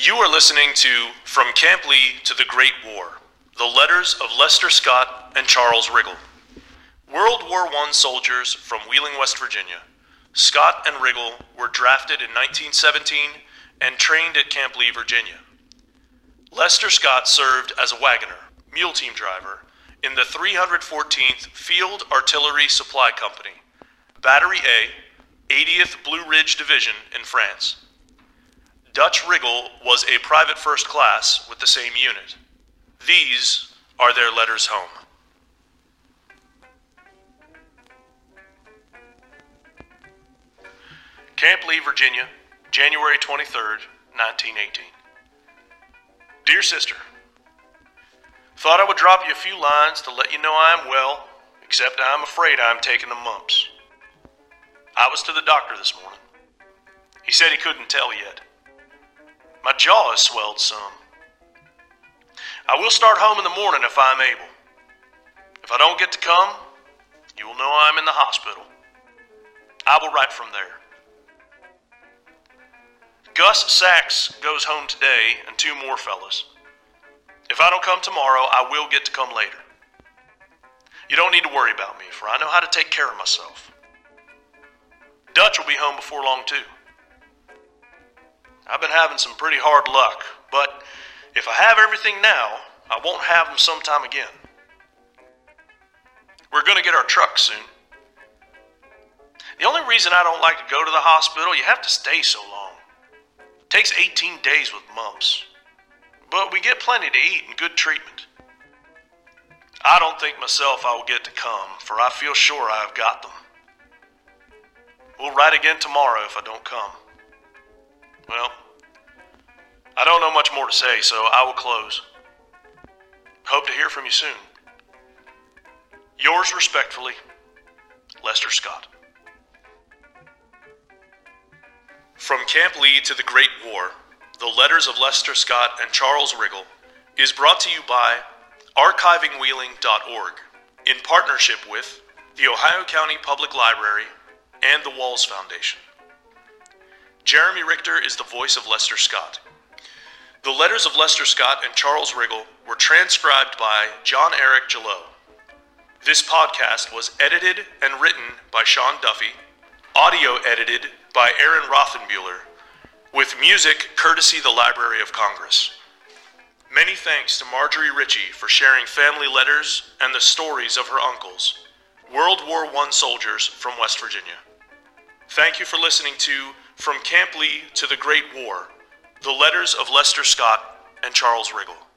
You are listening to From Camp Lee to the Great War The Letters of Lester Scott and Charles Riggle. World War I soldiers from Wheeling, West Virginia. Scott and Riggle were drafted in 1917 and trained at Camp Lee, Virginia. Lester Scott served as a wagoner, mule team driver, in the 314th Field Artillery Supply Company, Battery A, 80th Blue Ridge Division in France. Dutch Riggle was a private first class with the same unit. These are their letters home. Camp Lee, Virginia, January 23rd, 1918. Dear sister, thought I would drop you a few lines to let you know I am well, except I'm afraid I'm taking the mumps. I was to the doctor this morning. He said he couldn't tell yet. My jaw has swelled some. I will start home in the morning if I'm able. If I don't get to come, you will know I'm in the hospital. I will write from there. Gus Sachs goes home today and two more fellas. If I don't come tomorrow, I will get to come later. You don't need to worry about me, for I know how to take care of myself. Dutch will be home before long, too. I've been having some pretty hard luck, but if I have everything now, I won't have them sometime again. We're going to get our truck soon. The only reason I don't like to go to the hospital, you have to stay so long. It Takes 18 days with mumps. But we get plenty to eat and good treatment. I don't think myself I will get to come, for I feel sure I have got them. We'll write again tomorrow if I don't come. Well, I don't know much more to say, so I will close. Hope to hear from you soon. Yours respectfully, Lester Scott. From Camp Lee to the Great War, The Letters of Lester Scott and Charles Riggle is brought to you by archivingwheeling.org in partnership with the Ohio County Public Library and the Walls Foundation. Jeremy Richter is the voice of Lester Scott. The letters of Lester Scott and Charles Riggle were transcribed by John Eric Gillot. This podcast was edited and written by Sean Duffy, audio edited by Aaron Rothenbuehler, with music courtesy the Library of Congress. Many thanks to Marjorie Ritchie for sharing family letters and the stories of her uncles, World War I soldiers from West Virginia. Thank you for listening to From Camp Lee to the Great War The Letters of Lester Scott and Charles Riggle.